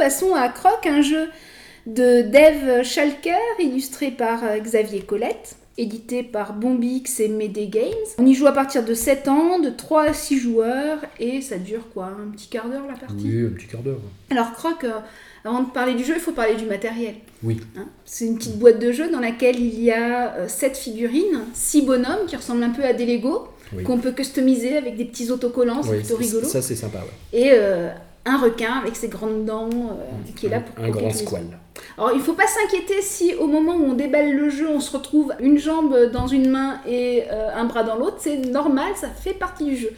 passons à Croc, un jeu de Dave Schalker, illustré par euh, Xavier Colette, édité par Bombix et Mede Games. On y joue à partir de 7 ans, de 3 à 6 joueurs, et ça dure quoi Un petit quart d'heure la partie? Oui, un petit quart d'heure. Alors Croc, euh, avant de parler du jeu, il faut parler du matériel. Oui. Hein, c'est une petite boîte de jeu dans laquelle il y a 7 figurines, 6 bonhommes qui ressemblent un peu à des Lego, Oui. qu'on peut customiser avec des petits autocollants, c'est Oui, plutôt rigolo. Ça, c'est sympa, ouais. Et euh, un requin avec ses grandes dents euh, qui est là pour Un, grand tous les squal. alors, il faut pas s'inquiéter si au moment où on déballe le jeu, on se retrouve une jambe dans une main et euh, un bras dans l'autre. C'est normal, ça fait partie du jeu.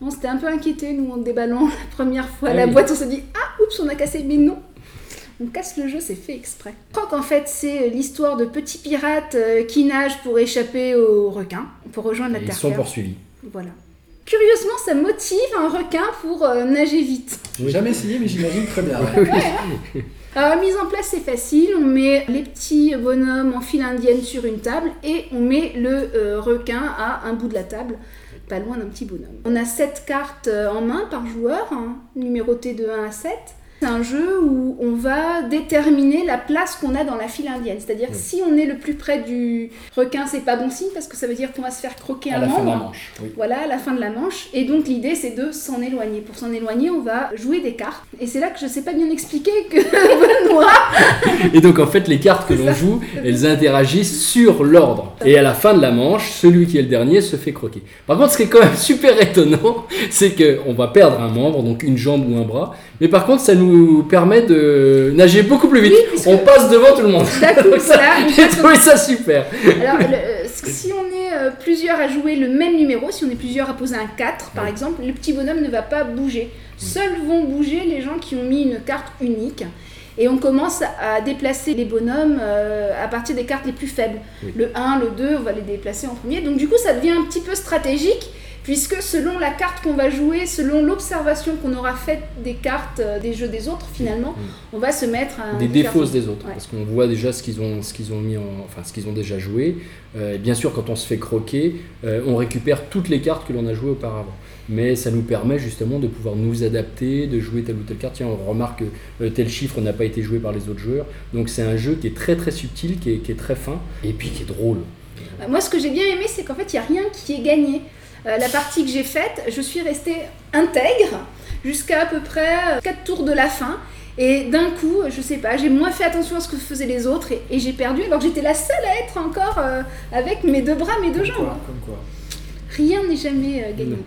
On s'était un peu inquiété, nous, en déballant la première fois Ah la oui. boîte. On s'est dit, ah, oups, on a cassé. Mais non, on casse le jeu, c'est fait exprès. Croc, en fait, c'est l'histoire de petits pirates euh, qui nagent pour échapper aux requins, pour rejoindre la Et Ils terre sont poursuivis. Voilà. Curieusement, ça motive un requin pour euh, nager vite. J'ai jamais essayé, mais j'imagine très bien. ouais. Alors, la mise en place, c'est facile. On met les petits bonhommes en file indienne sur une table et on met le euh, requin à un bout de la table, pas loin d'un petit bonhomme. On a 7 cartes euh, en main par joueur, hein, numérotées de 1 à 7. C'est un jeu où on va déterminer la place qu'on a dans la file indienne. C'est-à-dire si on est le plus près du requin, c'est pas bon signe parce que ça veut dire qu'on va se faire croquer À un la fin de membre. la manche. Oui. Voilà, à la fin de la manche. Et donc l'idée, c'est de s'en éloigner. Pour s'en éloigner, on va jouer des cartes. Et c'est là que je sais pas bien expliquer que Benoît... Et donc en fait les cartes que l'on joue, elles interagissent sur l'ordre. Et à la fin de la manche, celui qui est le dernier se fait croquer. Par contre, ce qui est quand même super étonnant, c'est que on va perdre un membre, donc une jambe ou un bras. Mais par contre, ça nous permet de nager beaucoup plus vite. Oui, On passe devant tout le monde. Coup, ça, voilà, J'ai trouvé ça super. Alors, le- euh, si on est euh, plusieurs à jouer le même numéro, si on est plusieurs à poser un 4 par exemple, le petit bonhomme ne va pas bouger. Seuls vont bouger les gens qui ont mis une carte unique. Et on commence à déplacer les bonhommes euh, à partir des cartes les plus faibles. Oui. Le 1, le 2, on va les déplacer en premier. Donc du coup, ça devient un petit peu stratégique, puisque selon la carte qu'on va jouer, selon l'observation qu'on aura faite des cartes euh, des jeux des autres, finalement, on va se mettre à... Des défauts des autres, Ouais. parce qu'on voit déjà ce qu'ils ont, ce qu'ils ont mis en, enfin ce qu'ils ont déjà joué. Euh, bien sûr, quand on se fait croquer, euh, on récupère toutes les cartes que l'on a jouées auparavant. Mais ça nous permet justement de pouvoir nous adapter, de jouer telle ou telle carte. Tiens, on remarque que tel chiffre n'a pas été joué par les autres joueurs. Donc c'est un jeu qui est très très subtil, qui est, qui est très fin, et puis qui est drôle. Moi, ce que j'ai bien aimé, c'est qu'en fait, il n'y a rien qui est gagné. Euh, la partie que j'ai faite, je suis restée intègre jusqu'à à peu près 4 tours de la fin. Et d'un coup, je sais pas, j'ai moins fait attention à ce que faisaient les autres et, et j'ai perdu alors que j'étais la seule à être encore euh, avec mes deux bras, mes deux Comme jambes. quoi, comme quoi. Rien n'est jamais euh, gagné.